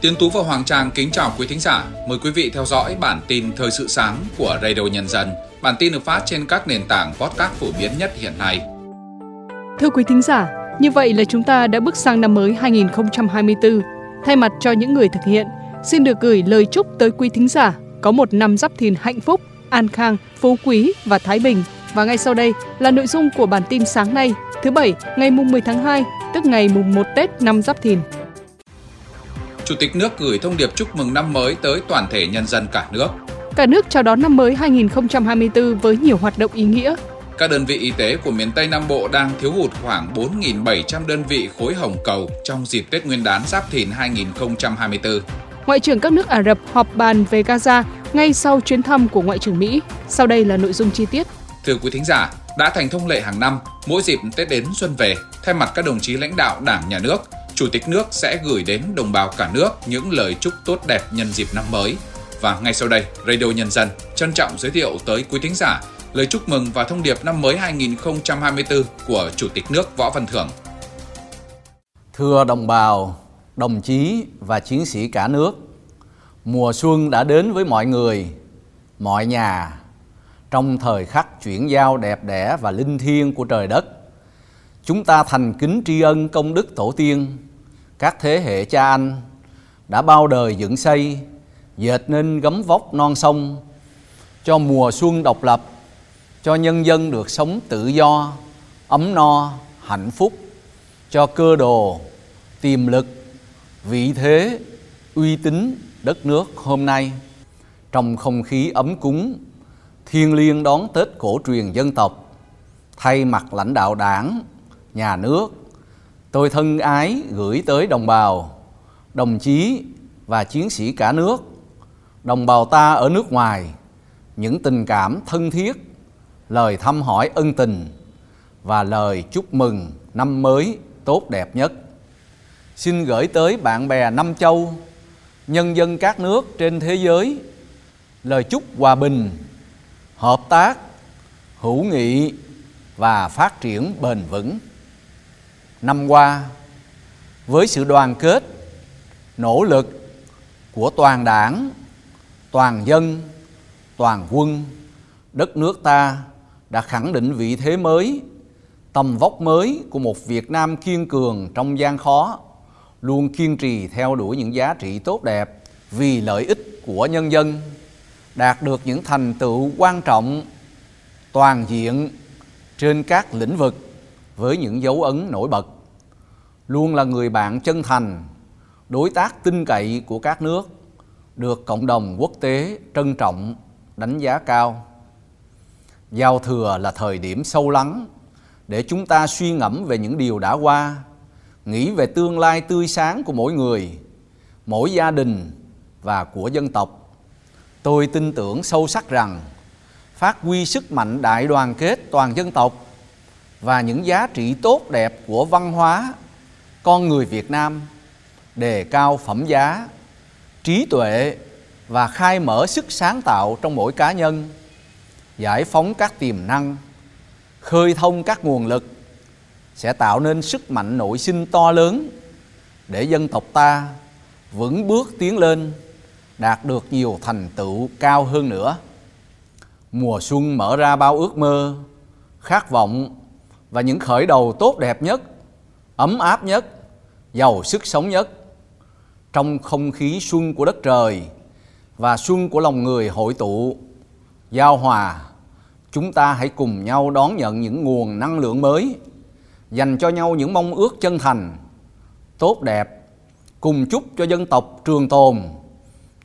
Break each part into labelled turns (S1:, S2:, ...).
S1: Tiến Tú và Hoàng Trang kính chào quý thính giả. Mời quý vị theo dõi bản tin thời sự sáng của Radio Nhân dân. Bản tin được phát trên các nền tảng podcast phổ biến nhất hiện nay.
S2: Thưa quý thính giả, như vậy là chúng ta đã bước sang năm mới 2024. Thay mặt cho những người thực hiện, xin được gửi lời chúc tới quý thính giả có một năm giáp thìn hạnh phúc, an khang, phú quý và thái bình. Và ngay sau đây là nội dung của bản tin sáng nay, thứ Bảy, ngày mùng 10 tháng 2, tức ngày mùng 1 Tết năm Giáp Thìn.
S1: Chủ tịch nước gửi thông điệp chúc mừng năm mới tới toàn thể nhân dân cả nước.
S2: Cả nước chào đón năm mới 2024 với nhiều hoạt động ý nghĩa.
S1: Các đơn vị y tế của miền Tây Nam Bộ đang thiếu hụt khoảng 4.700 đơn vị khối hồng cầu trong dịp Tết Nguyên đán Giáp Thìn 2024.
S2: Ngoại trưởng các nước Ả Rập họp bàn về Gaza ngay sau chuyến thăm của Ngoại trưởng Mỹ. Sau đây là nội dung chi tiết.
S1: Thưa quý thính giả, đã thành thông lệ hàng năm, mỗi dịp Tết đến xuân về, thay mặt các đồng chí lãnh đạo Đảng, Nhà nước, Chủ tịch nước sẽ gửi đến đồng bào cả nước những lời chúc tốt đẹp nhân dịp năm mới. Và ngay sau đây, Radio Nhân dân trân trọng giới thiệu tới quý thính giả lời chúc mừng và thông điệp năm mới 2024 của Chủ tịch nước Võ Văn Thưởng.
S3: Thưa đồng bào, đồng chí và chiến sĩ cả nước, mùa xuân đã đến với mọi người, mọi nhà trong thời khắc chuyển giao đẹp đẽ và linh thiêng của trời đất. Chúng ta thành kính tri ân công đức tổ tiên, các thế hệ cha anh đã bao đời dựng xây, dệt nên gấm vóc non sông, cho mùa xuân độc lập, cho nhân dân được sống tự do, ấm no, hạnh phúc, cho cơ đồ, tiềm lực, vị thế, uy tín đất nước hôm nay. Trong không khí ấm cúng thiêng liêng đón Tết cổ truyền dân tộc thay mặt lãnh đạo đảng, nhà nước, tôi thân ái gửi tới đồng bào, đồng chí và chiến sĩ cả nước, đồng bào ta ở nước ngoài những tình cảm thân thiết, lời thăm hỏi ân tình và lời chúc mừng năm mới tốt đẹp nhất. Xin gửi tới bạn bè năm châu, nhân dân các nước trên thế giới lời chúc hòa bình, hợp tác, hữu nghị và phát triển bền vững. Năm qua, với sự đoàn kết, nỗ lực của toàn đảng, toàn dân, toàn quân, đất nước ta đã khẳng định vị thế mới, tầm vóc mới của một Việt Nam kiên cường trong gian khó, luôn kiên trì theo đuổi những giá trị tốt đẹp vì lợi ích của nhân dân đạt được những thành tựu quan trọng toàn diện trên các lĩnh vực với những dấu ấn nổi bật. Luôn là người bạn chân thành, đối tác tin cậy của các nước, được cộng đồng quốc tế trân trọng, đánh giá cao. Giao thừa là thời điểm sâu lắng để chúng ta suy ngẫm về những điều đã qua, nghĩ về tương lai tươi sáng của mỗi người, mỗi gia đình và của dân tộc. Tôi tin tưởng sâu sắc rằng phát huy sức mạnh đại đoàn kết toàn dân tộc và những giá trị tốt đẹp của văn hóa con người Việt Nam đề cao phẩm giá, trí tuệ và khai mở sức sáng tạo trong mỗi cá nhân, giải phóng các tiềm năng, khơi thông các nguồn lực sẽ tạo nên sức mạnh nội sinh to lớn để dân tộc ta vững bước tiến lên đạt được nhiều thành tựu cao hơn nữa. Mùa xuân mở ra bao ước mơ, khát vọng và những khởi đầu tốt đẹp nhất, ấm áp nhất, giàu sức sống nhất. Trong không khí xuân của đất trời và xuân của lòng người hội tụ, giao hòa, chúng ta hãy cùng nhau đón nhận những nguồn năng lượng mới, dành cho nhau những mong ước chân thành, tốt đẹp, cùng chúc cho dân tộc trường tồn,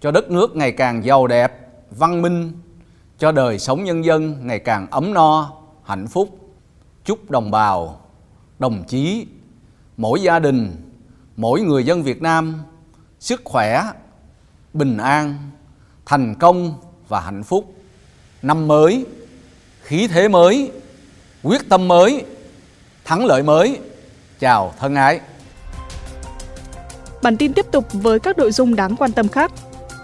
S3: cho đất nước ngày càng giàu đẹp, văn minh, cho đời sống nhân dân ngày càng ấm no, hạnh phúc. Chúc đồng bào, đồng chí, mỗi gia đình, mỗi người dân Việt Nam sức khỏe, bình an, thành công và hạnh phúc. Năm mới, khí thế mới, quyết tâm mới, thắng lợi mới. Chào thân ái.
S2: Bản tin tiếp tục với các nội dung đáng quan tâm khác.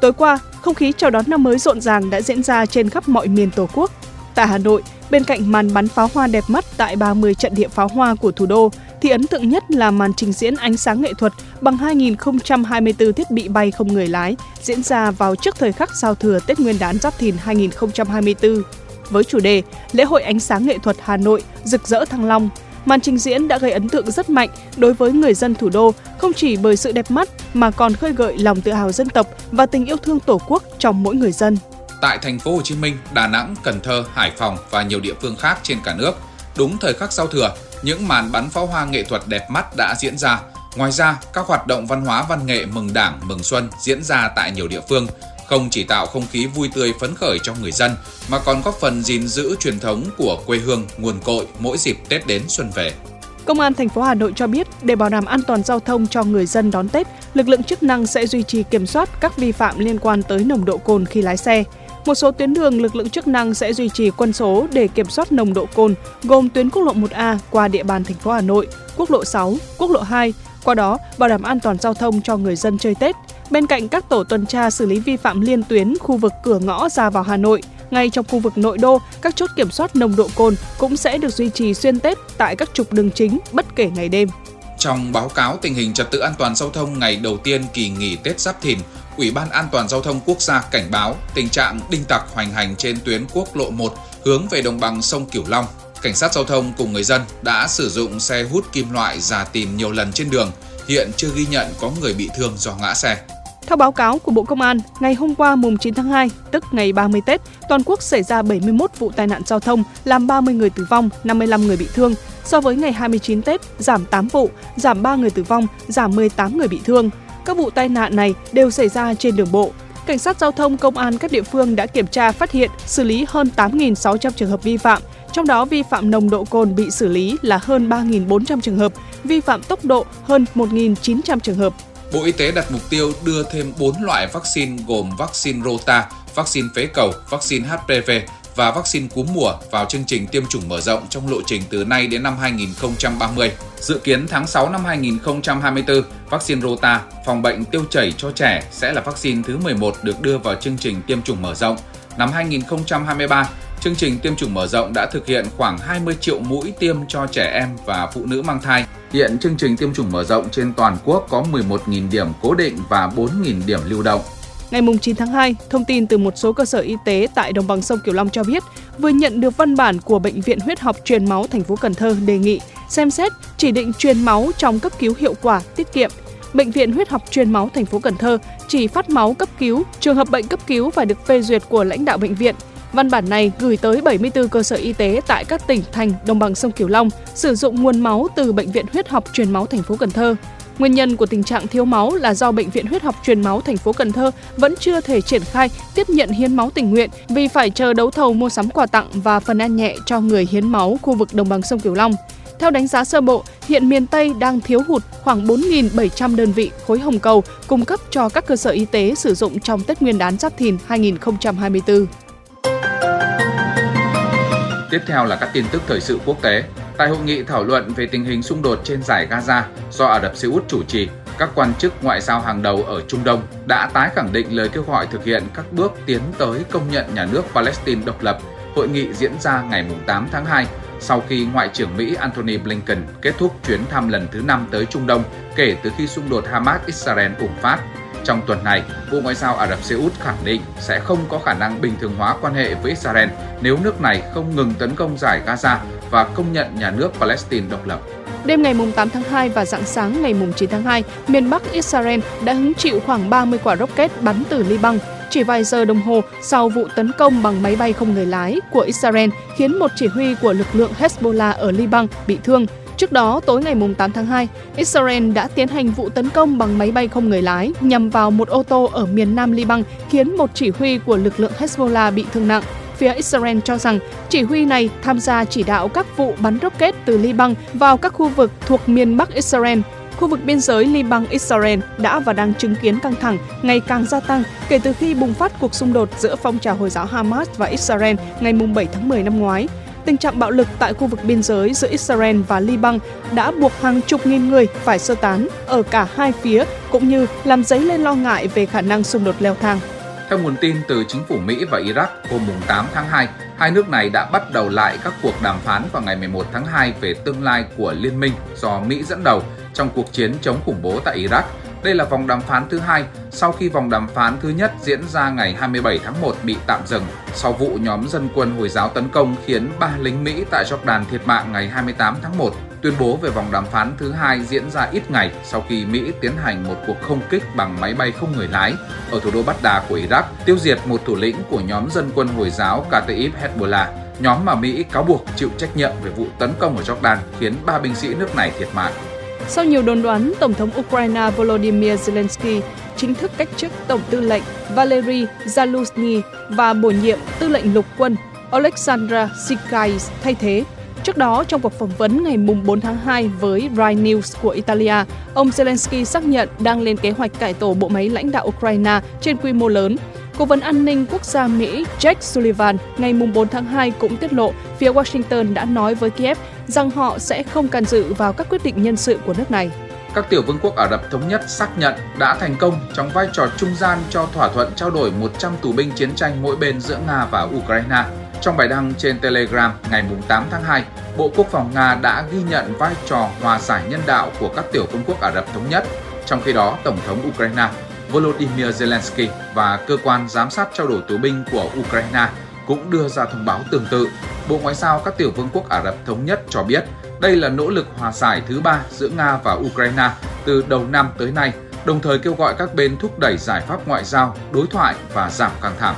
S2: Tối qua, không khí chào đón năm mới rộn ràng đã diễn ra trên khắp mọi miền Tổ quốc. Tại Hà Nội, bên cạnh màn bắn pháo hoa đẹp mắt tại 30 trận địa pháo hoa của thủ đô thì ấn tượng nhất là màn trình diễn ánh sáng nghệ thuật bằng 2024 thiết bị bay không người lái diễn ra vào trước thời khắc giao thừa Tết Nguyên đán Giáp Thìn 2024. Với chủ đề Lễ hội ánh sáng nghệ thuật Hà Nội rực rỡ thăng long, màn trình diễn đã gây ấn tượng rất mạnh đối với người dân thủ đô, không chỉ bởi sự đẹp mắt mà còn khơi gợi lòng tự hào dân tộc và tình yêu thương Tổ quốc trong mỗi người dân.
S1: Tại thành phố Hồ Chí Minh, Đà Nẵng, Cần Thơ, Hải Phòng và nhiều địa phương khác trên cả nước, đúng thời khắc giao thừa, những màn bắn pháo hoa nghệ thuật đẹp mắt đã diễn ra. Ngoài ra, các hoạt động văn hóa văn nghệ mừng Đảng, mừng Xuân diễn ra tại nhiều địa phương, không chỉ tạo không khí vui tươi phấn khởi cho người dân mà còn góp phần gìn giữ truyền thống của quê hương nguồn cội mỗi dịp Tết đến xuân về.
S2: Công an thành phố Hà Nội cho biết, để bảo đảm an toàn giao thông cho người dân đón Tết, lực lượng chức năng sẽ duy trì kiểm soát các vi phạm liên quan tới nồng độ cồn khi lái xe. Một số tuyến đường lực lượng chức năng sẽ duy trì quân số để kiểm soát nồng độ cồn, gồm tuyến quốc lộ 1A qua địa bàn thành phố Hà Nội, quốc lộ 6, quốc lộ 2, qua đó bảo đảm an toàn giao thông cho người dân chơi Tết. Bên cạnh các tổ tuần tra xử lý vi phạm liên tuyến khu vực cửa ngõ ra vào Hà Nội, ngay trong khu vực nội đô, các chốt kiểm soát nồng độ cồn cũng sẽ được duy trì xuyên Tết tại các trục đường chính bất kể ngày đêm.
S1: Trong báo cáo tình hình trật tự an toàn giao thông ngày đầu tiên kỳ nghỉ Tết Giáp Thìn, Ủy ban An toàn giao thông quốc gia cảnh báo tình trạng đinh tặc hoành hành trên tuyến quốc lộ 1 hướng về đồng bằng sông Cửu Long. Cảnh sát giao thông cùng người dân đã sử dụng xe hút kim loại già tìm nhiều lần trên đường, hiện chưa ghi nhận có người bị thương do ngã xe.
S2: Theo báo cáo của Bộ Công an, ngày hôm qua mùng 9 tháng 2, tức ngày 30 Tết, toàn quốc xảy ra 71 vụ tai nạn giao thông, làm 30 người tử vong, 55 người bị thương. So với ngày 29 Tết, giảm 8 vụ, giảm 3 người tử vong, giảm 18 người bị thương. Các vụ tai nạn này đều xảy ra trên đường bộ. Cảnh sát giao thông công an các địa phương đã kiểm tra phát hiện, xử lý hơn 8.600 trường hợp vi phạm, trong đó vi phạm nồng độ cồn bị xử lý là hơn 3.400 trường hợp, vi phạm tốc độ hơn 1.900 trường hợp.
S1: Bộ Y tế đặt mục tiêu đưa thêm 4 loại vaccine gồm vaccine Rota, vaccine phế cầu, vaccine HPV và vaccine cúm mùa vào chương trình tiêm chủng mở rộng trong lộ trình từ nay đến năm 2030. Dự kiến tháng 6 năm 2024, vaccine Rota phòng bệnh tiêu chảy cho trẻ sẽ là vaccine thứ 11 được đưa vào chương trình tiêm chủng mở rộng. Năm 2023, chương trình tiêm chủng mở rộng đã thực hiện khoảng 20 triệu mũi tiêm cho trẻ em và phụ nữ mang thai. Hiện chương trình tiêm chủng mở rộng trên toàn quốc có 11.000 điểm cố định và 4.000 điểm lưu động.
S2: Ngày 9 tháng 2, thông tin từ một số cơ sở y tế tại đồng bằng sông Kiều Long cho biết, vừa nhận được văn bản của Bệnh viện Huyết học truyền máu thành phố Cần Thơ đề nghị xem xét chỉ định truyền máu trong cấp cứu hiệu quả, tiết kiệm. Bệnh viện Huyết học truyền máu thành phố Cần Thơ chỉ phát máu cấp cứu, trường hợp bệnh cấp cứu phải được phê duyệt của lãnh đạo bệnh viện. Văn bản này gửi tới 74 cơ sở y tế tại các tỉnh thành đồng bằng sông Cửu Long sử dụng nguồn máu từ Bệnh viện Huyết học truyền máu thành phố Cần Thơ. Nguyên nhân của tình trạng thiếu máu là do Bệnh viện Huyết học truyền máu thành phố Cần Thơ vẫn chưa thể triển khai tiếp nhận hiến máu tình nguyện vì phải chờ đấu thầu mua sắm quà tặng và phần ăn nhẹ cho người hiến máu khu vực đồng bằng sông Cửu Long. Theo đánh giá sơ bộ, hiện miền Tây đang thiếu hụt khoảng 4.700 đơn vị khối hồng cầu cung cấp cho các cơ sở y tế sử dụng trong Tết Nguyên đán Giáp Thìn 2024.
S1: Tiếp theo là các tin tức thời sự quốc tế. Tại hội nghị thảo luận về tình hình xung đột trên giải Gaza do Ả Rập Xê Út chủ trì, các quan chức ngoại giao hàng đầu ở Trung Đông đã tái khẳng định lời kêu gọi thực hiện các bước tiến tới công nhận nhà nước Palestine độc lập. Hội nghị diễn ra ngày 8 tháng 2 sau khi Ngoại trưởng Mỹ Antony Blinken kết thúc chuyến thăm lần thứ 5 tới Trung Đông kể từ khi xung đột Hamas-Israel bùng phát. Trong tuần này, Bộ Ngoại giao Ả Rập Xê Út khẳng định sẽ không có khả năng bình thường hóa quan hệ với Israel nếu nước này không ngừng tấn công giải Gaza và công nhận nhà nước Palestine độc lập.
S2: Đêm ngày 8 tháng 2 và dạng sáng ngày 9 tháng 2, miền Bắc Israel đã hứng chịu khoảng 30 quả rocket bắn từ Liban. Chỉ vài giờ đồng hồ sau vụ tấn công bằng máy bay không người lái của Israel khiến một chỉ huy của lực lượng Hezbollah ở Liban bị thương. Trước đó, tối ngày 8 tháng 2, Israel đã tiến hành vụ tấn công bằng máy bay không người lái nhằm vào một ô tô ở miền nam Liban khiến một chỉ huy của lực lượng Hezbollah bị thương nặng phía Israel cho rằng chỉ huy này tham gia chỉ đạo các vụ bắn rocket từ Liban vào các khu vực thuộc miền Bắc Israel. Khu vực biên giới Liban-Israel đã và đang chứng kiến căng thẳng ngày càng gia tăng kể từ khi bùng phát cuộc xung đột giữa phong trào Hồi giáo Hamas và Israel ngày 7 tháng 10 năm ngoái. Tình trạng bạo lực tại khu vực biên giới giữa Israel và Liban đã buộc hàng chục nghìn người phải sơ tán ở cả hai phía, cũng như làm dấy lên lo ngại về khả năng xung đột leo thang.
S1: Theo nguồn tin từ chính phủ Mỹ và Iraq, hôm 8 tháng 2, hai nước này đã bắt đầu lại các cuộc đàm phán vào ngày 11 tháng 2 về tương lai của liên minh do Mỹ dẫn đầu trong cuộc chiến chống khủng bố tại Iraq. Đây là vòng đàm phán thứ hai sau khi vòng đàm phán thứ nhất diễn ra ngày 27 tháng 1 bị tạm dừng sau vụ nhóm dân quân Hồi giáo tấn công khiến ba lính Mỹ tại Jordan thiệt mạng ngày 28 tháng 1 tuyên bố về vòng đàm phán thứ hai diễn ra ít ngày sau khi Mỹ tiến hành một cuộc không kích bằng máy bay không người lái ở thủ đô Baghdad của Iraq, tiêu diệt một thủ lĩnh của nhóm dân quân Hồi giáo Kataib Hezbollah, nhóm mà Mỹ cáo buộc chịu trách nhiệm về vụ tấn công ở Jordan khiến ba binh sĩ nước này thiệt mạng.
S2: Sau nhiều đồn đoán, Tổng thống Ukraine Volodymyr Zelensky chính thức cách chức Tổng tư lệnh Valery Zaluzhny và bổ nhiệm tư lệnh lục quân Alexandra Sikais thay thế Trước đó, trong cuộc phỏng vấn ngày 4 tháng 2 với Rai News của Italia, ông Zelensky xác nhận đang lên kế hoạch cải tổ bộ máy lãnh đạo Ukraine trên quy mô lớn. Cố vấn an ninh quốc gia Mỹ Jake Sullivan ngày 4 tháng 2 cũng tiết lộ phía Washington đã nói với Kiev rằng họ sẽ không can dự vào các quyết định nhân sự của nước này.
S1: Các tiểu vương quốc Ả Rập Thống Nhất xác nhận đã thành công trong vai trò trung gian cho thỏa thuận trao đổi 100 tù binh chiến tranh mỗi bên giữa Nga và Ukraine trong bài đăng trên Telegram ngày 8 tháng 2, Bộ Quốc phòng Nga đã ghi nhận vai trò hòa giải nhân đạo của các tiểu vương quốc Ả Rập Thống Nhất. Trong khi đó, Tổng thống Ukraine Volodymyr Zelensky và cơ quan giám sát trao đổi tù binh của Ukraine cũng đưa ra thông báo tương tự. Bộ Ngoại giao các tiểu vương quốc Ả Rập Thống Nhất cho biết đây là nỗ lực hòa giải thứ ba giữa Nga và Ukraine từ đầu năm tới nay, đồng thời kêu gọi các bên thúc đẩy giải pháp ngoại giao, đối thoại và giảm căng thẳng.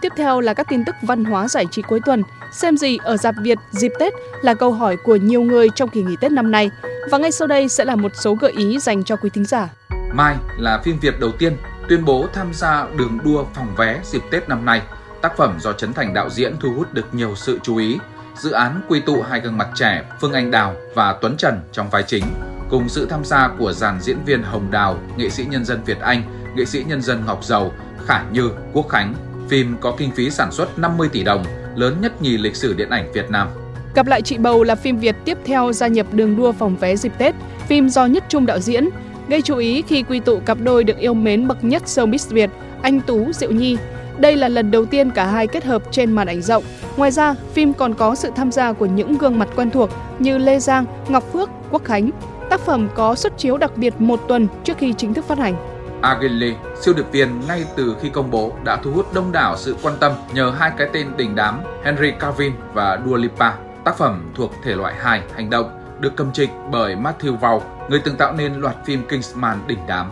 S2: Tiếp theo là các tin tức văn hóa giải trí cuối tuần. Xem gì ở dạp Việt dịp Tết là câu hỏi của nhiều người trong kỳ nghỉ Tết năm nay. Và ngay sau đây sẽ là một số gợi ý dành cho quý thính giả.
S1: Mai là phim Việt đầu tiên tuyên bố tham gia đường đua phòng vé dịp Tết năm nay. Tác phẩm do Trấn Thành đạo diễn thu hút được nhiều sự chú ý. Dự án quy tụ hai gương mặt trẻ Phương Anh Đào và Tuấn Trần trong vai chính, cùng sự tham gia của dàn diễn viên Hồng Đào, nghệ sĩ nhân dân Việt Anh, nghệ sĩ nhân dân Ngọc Dầu, Khả Như, Quốc Khánh, Phim có kinh phí sản xuất 50 tỷ đồng, lớn nhất nhì lịch sử điện ảnh Việt Nam.
S2: Gặp lại chị Bầu là phim Việt tiếp theo gia nhập đường đua phòng vé dịp Tết, phim do Nhất Trung đạo diễn, gây chú ý khi quy tụ cặp đôi được yêu mến bậc nhất showbiz Việt, anh Tú, Diệu Nhi. Đây là lần đầu tiên cả hai kết hợp trên màn ảnh rộng. Ngoài ra, phim còn có sự tham gia của những gương mặt quen thuộc như Lê Giang, Ngọc Phước, Quốc Khánh. Tác phẩm có xuất chiếu đặc biệt một tuần trước khi chính thức phát hành.
S1: Agile, siêu điệp viên ngay từ khi công bố đã thu hút đông đảo sự quan tâm nhờ hai cái tên đình đám Henry Cavill và Dua Lipa. Tác phẩm thuộc thể loại hài hành động được cầm trịch bởi Matthew Vaughn, người từng tạo nên loạt phim Kingsman đỉnh đám.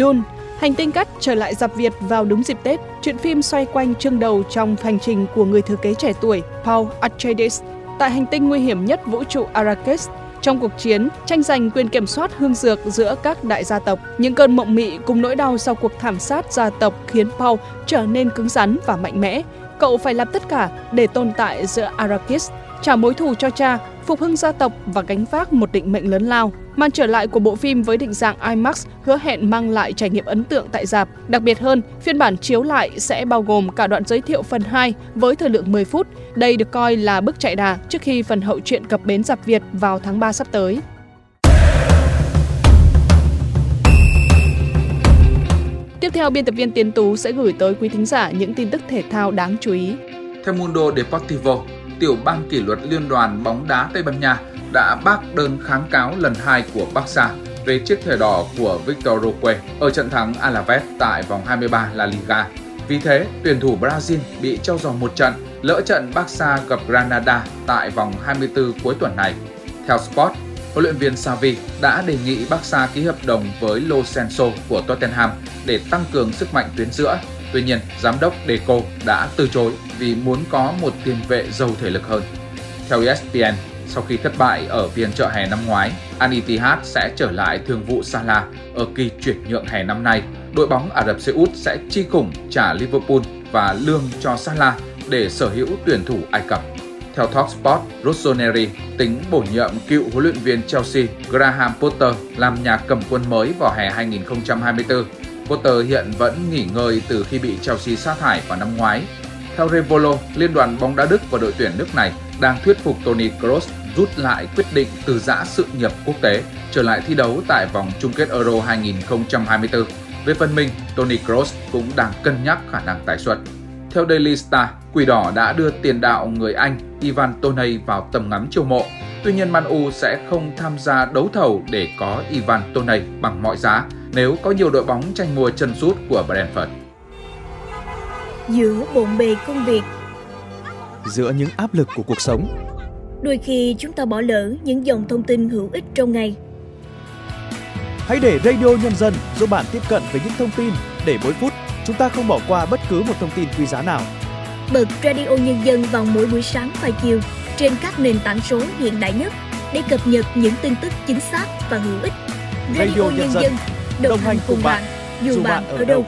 S2: Dune, hành tinh cắt trở lại dạp Việt vào đúng dịp Tết. Chuyện phim xoay quanh chương đầu trong hành trình của người thừa kế trẻ tuổi Paul Atreides tại hành tinh nguy hiểm nhất vũ trụ Arrakis trong cuộc chiến, tranh giành quyền kiểm soát hương dược giữa các đại gia tộc, những cơn mộng mị cùng nỗi đau sau cuộc thảm sát gia tộc khiến Paul trở nên cứng rắn và mạnh mẽ. Cậu phải làm tất cả để tồn tại giữa Arrakis, trả mối thù cho cha, phục hưng gia tộc và gánh vác một định mệnh lớn lao. Màn trở lại của bộ phim với định dạng IMAX hứa hẹn mang lại trải nghiệm ấn tượng tại dạp. Đặc biệt hơn, phiên bản chiếu lại sẽ bao gồm cả đoạn giới thiệu phần 2 với thời lượng 10 phút. Đây được coi là bước chạy đà trước khi phần hậu truyện cập bến dạp Việt vào tháng 3 sắp tới. Tiếp theo, biên tập viên Tiến Tú sẽ gửi tới quý thính giả những tin tức thể thao đáng chú ý.
S1: Theo Mundo Deportivo, tiểu ban kỷ luật liên đoàn bóng đá Tây Ban Nha đã bác đơn kháng cáo lần hai của Barca về chiếc thẻ đỏ của Victor Roque ở trận thắng Alaves tại vòng 23 La Liga. Vì thế, tuyển thủ Brazil bị treo giò một trận, lỡ trận Barca gặp Granada tại vòng 24 cuối tuần này. Theo Sport, huấn luyện viên Xavi đã đề nghị Barca ký hợp đồng với Lo Celso của Tottenham để tăng cường sức mạnh tuyến giữa. Tuy nhiên, giám đốc Deco đã từ chối vì muốn có một tiền vệ giàu thể lực hơn. Theo ESPN, sau khi thất bại ở phiên chợ hè năm ngoái, Al Ittihad sẽ trở lại thương vụ Salah ở kỳ chuyển nhượng hè năm nay. Đội bóng Ả Rập Xê Út sẽ chi khủng trả Liverpool và lương cho Salah để sở hữu tuyển thủ Ai Cập. Theo Talksport, Rossoneri tính bổ nhiệm cựu huấn luyện viên Chelsea Graham Potter làm nhà cầm quân mới vào hè 2024. Potter hiện vẫn nghỉ ngơi từ khi bị Chelsea sa thải vào năm ngoái. Theo Revolo, Liên đoàn bóng đá Đức và đội tuyển nước này đang thuyết phục Toni Kroos rút lại quyết định từ giã sự nghiệp quốc tế trở lại thi đấu tại vòng chung kết Euro 2024. Về phần mình, Tony Kroos cũng đang cân nhắc khả năng tái xuất. Theo Daily Star, Quỷ Đỏ đã đưa tiền đạo người Anh Ivan Toney vào tầm ngắm chiêu mộ. Tuy nhiên Man U sẽ không tham gia đấu thầu để có Ivan Toney bằng mọi giá nếu có nhiều đội bóng tranh mua chân sút của Brentford.
S4: Giữa bộn bề công việc
S5: Giữa những áp lực của cuộc sống
S4: Đôi khi chúng ta bỏ lỡ những dòng thông tin hữu ích trong ngày
S5: Hãy để Radio Nhân dân giúp bạn tiếp cận với những thông tin để mỗi phút chúng ta không bỏ qua bất cứ một thông tin quý giá nào.
S4: Bật Radio Nhân dân vào mỗi buổi sáng và chiều trên các nền tảng số hiện đại nhất để cập nhật những tin tức chính xác và hữu ích. Radio, Radio Nhân, Nhân dân đồng, đồng hành cùng bạn, dù bạn ở đâu.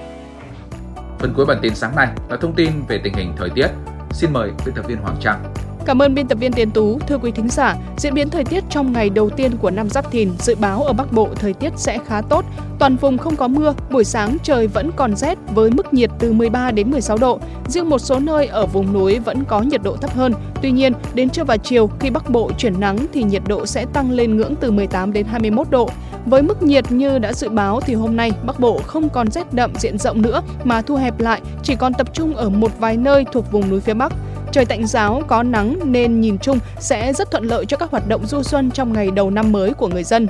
S1: Phần cuối bản tin sáng nay là thông tin về tình hình thời tiết. Xin mời biên tập viên Hoàng Trang.
S2: Cảm ơn biên tập viên Tiến Tú. Thưa quý thính giả, diễn biến thời tiết trong ngày đầu tiên của năm Giáp Thìn dự báo ở Bắc Bộ thời tiết sẽ khá tốt. Toàn vùng không có mưa, buổi sáng trời vẫn còn rét với mức nhiệt từ 13 đến 16 độ. Riêng một số nơi ở vùng núi vẫn có nhiệt độ thấp hơn. Tuy nhiên, đến trưa và chiều khi Bắc Bộ chuyển nắng thì nhiệt độ sẽ tăng lên ngưỡng từ 18 đến 21 độ. Với mức nhiệt như đã dự báo thì hôm nay Bắc Bộ không còn rét đậm diện rộng nữa mà thu hẹp lại, chỉ còn tập trung ở một vài nơi thuộc vùng núi phía Bắc. Trời tạnh giáo, có nắng nên nhìn chung sẽ rất thuận lợi cho các hoạt động du xuân trong ngày đầu năm mới của người dân.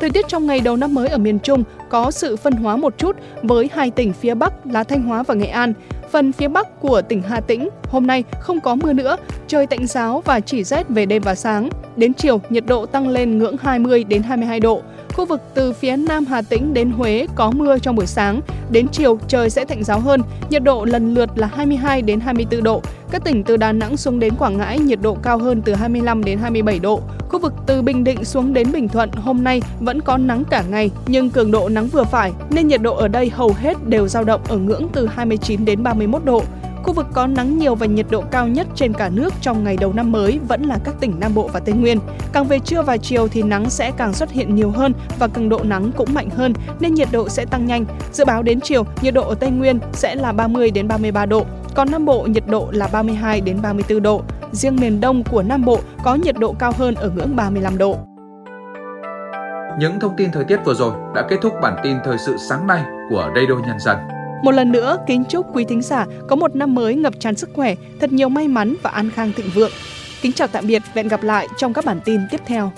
S2: Thời tiết trong ngày đầu năm mới ở miền Trung có sự phân hóa một chút với hai tỉnh phía Bắc là Thanh Hóa và Nghệ An. Phần phía Bắc của tỉnh Hà Tĩnh hôm nay không có mưa nữa, trời tạnh giáo và chỉ rét về đêm và sáng. Đến chiều, nhiệt độ tăng lên ngưỡng 20 đến 22 độ. Khu vực từ phía Nam Hà Tĩnh đến Huế có mưa trong buổi sáng, đến chiều trời sẽ tạnh giáo hơn, nhiệt độ lần lượt là 22 đến 24 độ. Các tỉnh từ Đà Nẵng xuống đến Quảng Ngãi nhiệt độ cao hơn từ 25 đến 27 độ. Khu vực từ Bình Định xuống đến Bình Thuận hôm nay vẫn có nắng cả ngày nhưng cường độ nắng vừa phải nên nhiệt độ ở đây hầu hết đều dao động ở ngưỡng từ 29 đến 31 độ. Khu vực có nắng nhiều và nhiệt độ cao nhất trên cả nước trong ngày đầu năm mới vẫn là các tỉnh Nam Bộ và Tây Nguyên. Càng về trưa và chiều thì nắng sẽ càng xuất hiện nhiều hơn và cường độ nắng cũng mạnh hơn nên nhiệt độ sẽ tăng nhanh. Dự báo đến chiều, nhiệt độ ở Tây Nguyên sẽ là 30 đến 33 độ, còn Nam Bộ nhiệt độ là 32 đến 34 độ. Riêng miền Đông của Nam Bộ có nhiệt độ cao hơn ở ngưỡng 35 độ.
S1: Những thông tin thời tiết vừa rồi đã kết thúc bản tin thời sự sáng nay của Radio Nhân dân.
S2: Một lần nữa, kính chúc quý thính giả có một năm mới ngập tràn sức khỏe, thật nhiều may mắn và an khang thịnh vượng. Kính chào tạm biệt và hẹn gặp lại trong các bản tin tiếp theo.